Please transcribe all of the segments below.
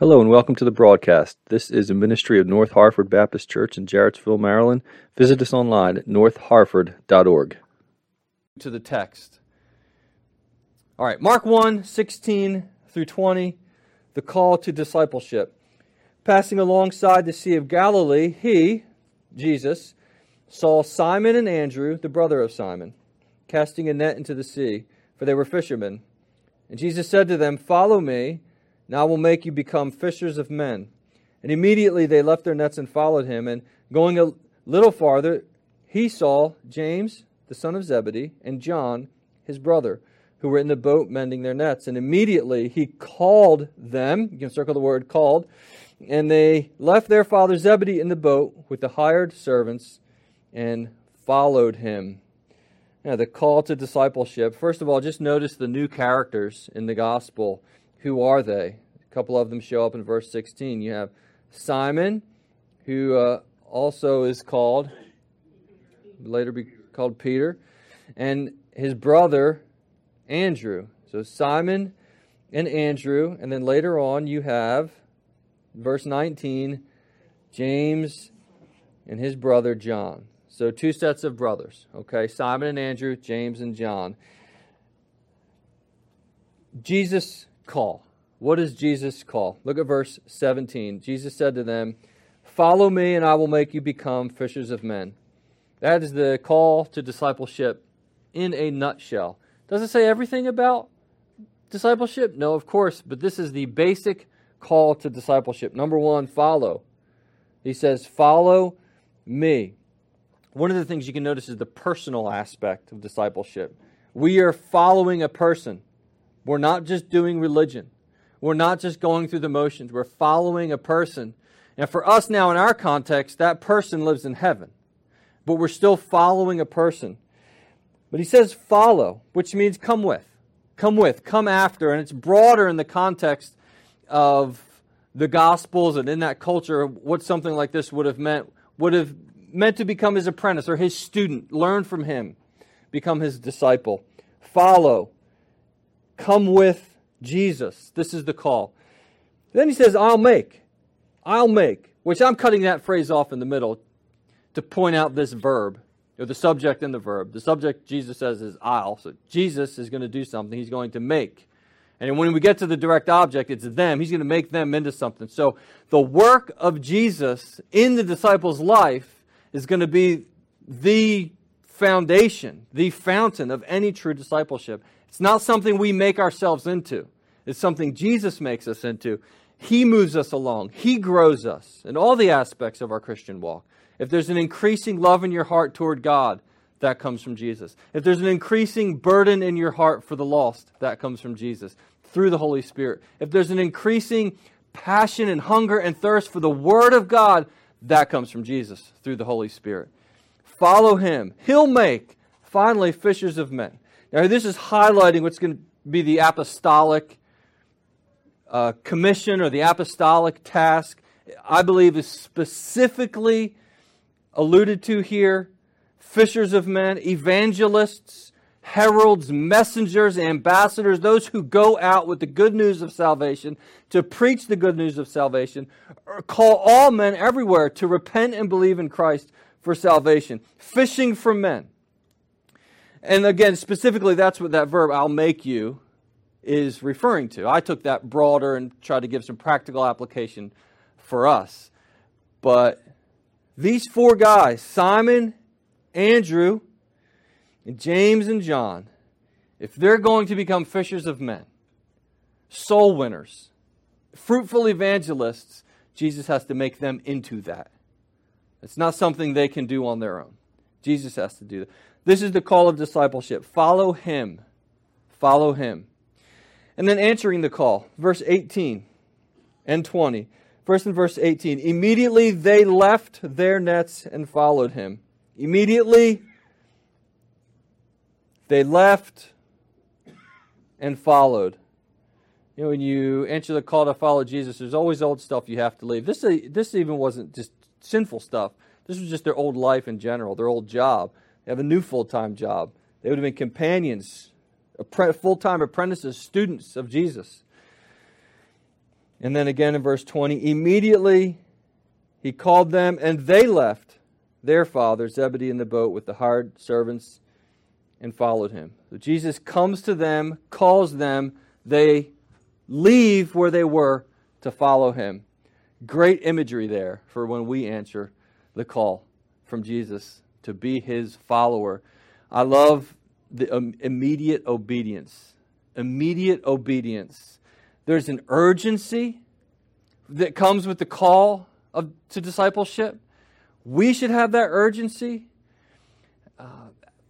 Hello and welcome to the broadcast. This is a ministry of North Harford Baptist Church in Jarrettsville, Maryland. Visit us online at northharford.org. To the text. All right, Mark 1 16 through 20, the call to discipleship. Passing alongside the Sea of Galilee, he, Jesus, saw Simon and Andrew, the brother of Simon, casting a net into the sea, for they were fishermen. And Jesus said to them, Follow me now I will make you become fishers of men. And immediately they left their nets and followed him. And going a little farther, he saw James, the son of Zebedee, and John, his brother, who were in the boat mending their nets. And immediately he called them. You can circle the word called. And they left their father Zebedee in the boat with the hired servants and followed him. Now, the call to discipleship. First of all, just notice the new characters in the gospel. Who are they? A couple of them show up in verse 16. You have Simon, who uh, also is called, later be called Peter, and his brother Andrew. So Simon and Andrew, and then later on you have, verse 19, James and his brother John. So two sets of brothers, okay? Simon and Andrew, James and John. Jesus call. What does Jesus call? Look at verse 17. Jesus said to them, Follow me, and I will make you become fishers of men. That is the call to discipleship in a nutshell. Does it say everything about discipleship? No, of course, but this is the basic call to discipleship. Number one, follow. He says, Follow me. One of the things you can notice is the personal aspect of discipleship. We are following a person. We're not just doing religion. We're not just going through the motions. We're following a person. And for us now, in our context, that person lives in heaven. But we're still following a person. But he says follow, which means come with. Come with, come after. And it's broader in the context of the Gospels and in that culture, what something like this would have meant, would have meant to become his apprentice or his student, learn from him, become his disciple. Follow, Come with Jesus. This is the call. Then he says, I'll make. I'll make, which I'm cutting that phrase off in the middle to point out this verb, or the subject and the verb. The subject, Jesus says, is I'll. So Jesus is going to do something. He's going to make. And when we get to the direct object, it's them. He's going to make them into something. So the work of Jesus in the disciples' life is going to be the foundation, the fountain of any true discipleship. It's not something we make ourselves into, it's something Jesus makes us into. He moves us along, He grows us in all the aspects of our Christian walk. If there's an increasing love in your heart toward God, that comes from Jesus. If there's an increasing burden in your heart for the lost, that comes from Jesus through the Holy Spirit. If there's an increasing passion and hunger and thirst for the Word of God, that comes from Jesus through the Holy Spirit. Follow Him. He'll make, finally, fishers of men. Now, this is highlighting what's going to be the apostolic uh, commission or the apostolic task. I believe is specifically alluded to here. Fishers of men, evangelists, heralds, messengers, ambassadors, those who go out with the good news of salvation to preach the good news of salvation, call all men everywhere to repent and believe in Christ for salvation. Fishing for men. And again, specifically, that's what that verb, I'll make you, is referring to. I took that broader and tried to give some practical application for us. But these four guys, Simon, Andrew, and James and John, if they're going to become fishers of men, soul winners, fruitful evangelists, Jesus has to make them into that. It's not something they can do on their own. Jesus has to do that. This is the call of discipleship. Follow him. Follow him. And then answering the call, verse 18 and 20. First in verse 18. Immediately they left their nets and followed him. Immediately they left and followed. You know, when you answer the call to follow Jesus, there's always old stuff you have to leave. This, this even wasn't just sinful stuff. This was just their old life in general, their old job. They have a new full time job. They would have been companions, full time apprentices, students of Jesus. And then again in verse 20, immediately he called them, and they left their father, Zebedee, in the boat with the hired servants and followed him. So Jesus comes to them, calls them, they leave where they were to follow him. Great imagery there for when we answer the call from Jesus to be his follower. I love the um, immediate obedience. Immediate obedience. There's an urgency that comes with the call of, to discipleship. We should have that urgency. Uh,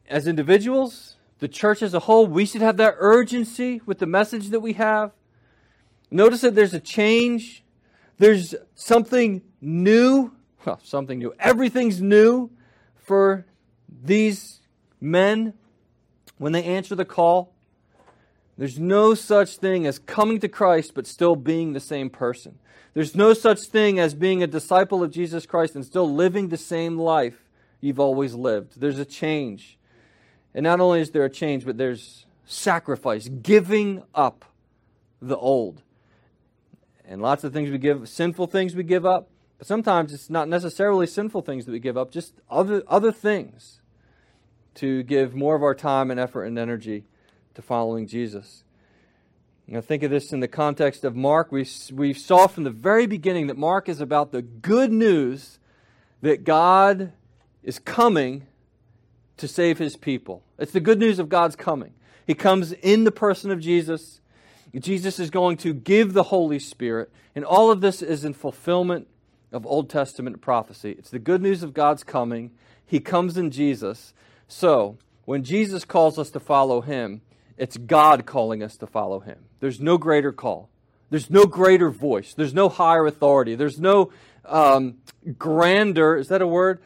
as individuals, the church as a whole, we should have that urgency with the message that we have. Notice that there's a change. There's something new. Well, something new. Everything's new for these men when they answer the call. There's no such thing as coming to Christ but still being the same person. There's no such thing as being a disciple of Jesus Christ and still living the same life you've always lived. There's a change. And not only is there a change, but there's sacrifice, giving up the old. And lots of things we give, sinful things we give up, but sometimes it's not necessarily sinful things that we give up, just other, other things to give more of our time and effort and energy to following Jesus. Now, think of this in the context of Mark. We, we saw from the very beginning that Mark is about the good news that God is coming to save his people. It's the good news of God's coming. He comes in the person of Jesus. Jesus is going to give the Holy Spirit. And all of this is in fulfillment of Old Testament prophecy. It's the good news of God's coming. He comes in Jesus. So, when Jesus calls us to follow him, it's God calling us to follow him. There's no greater call. There's no greater voice. There's no higher authority. There's no um, grander, is that a word?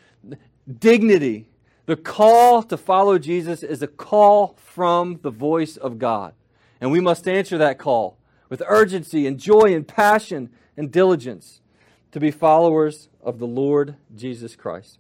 Dignity. The call to follow Jesus is a call from the voice of God. And we must answer that call with urgency and joy and passion and diligence to be followers of the Lord Jesus Christ.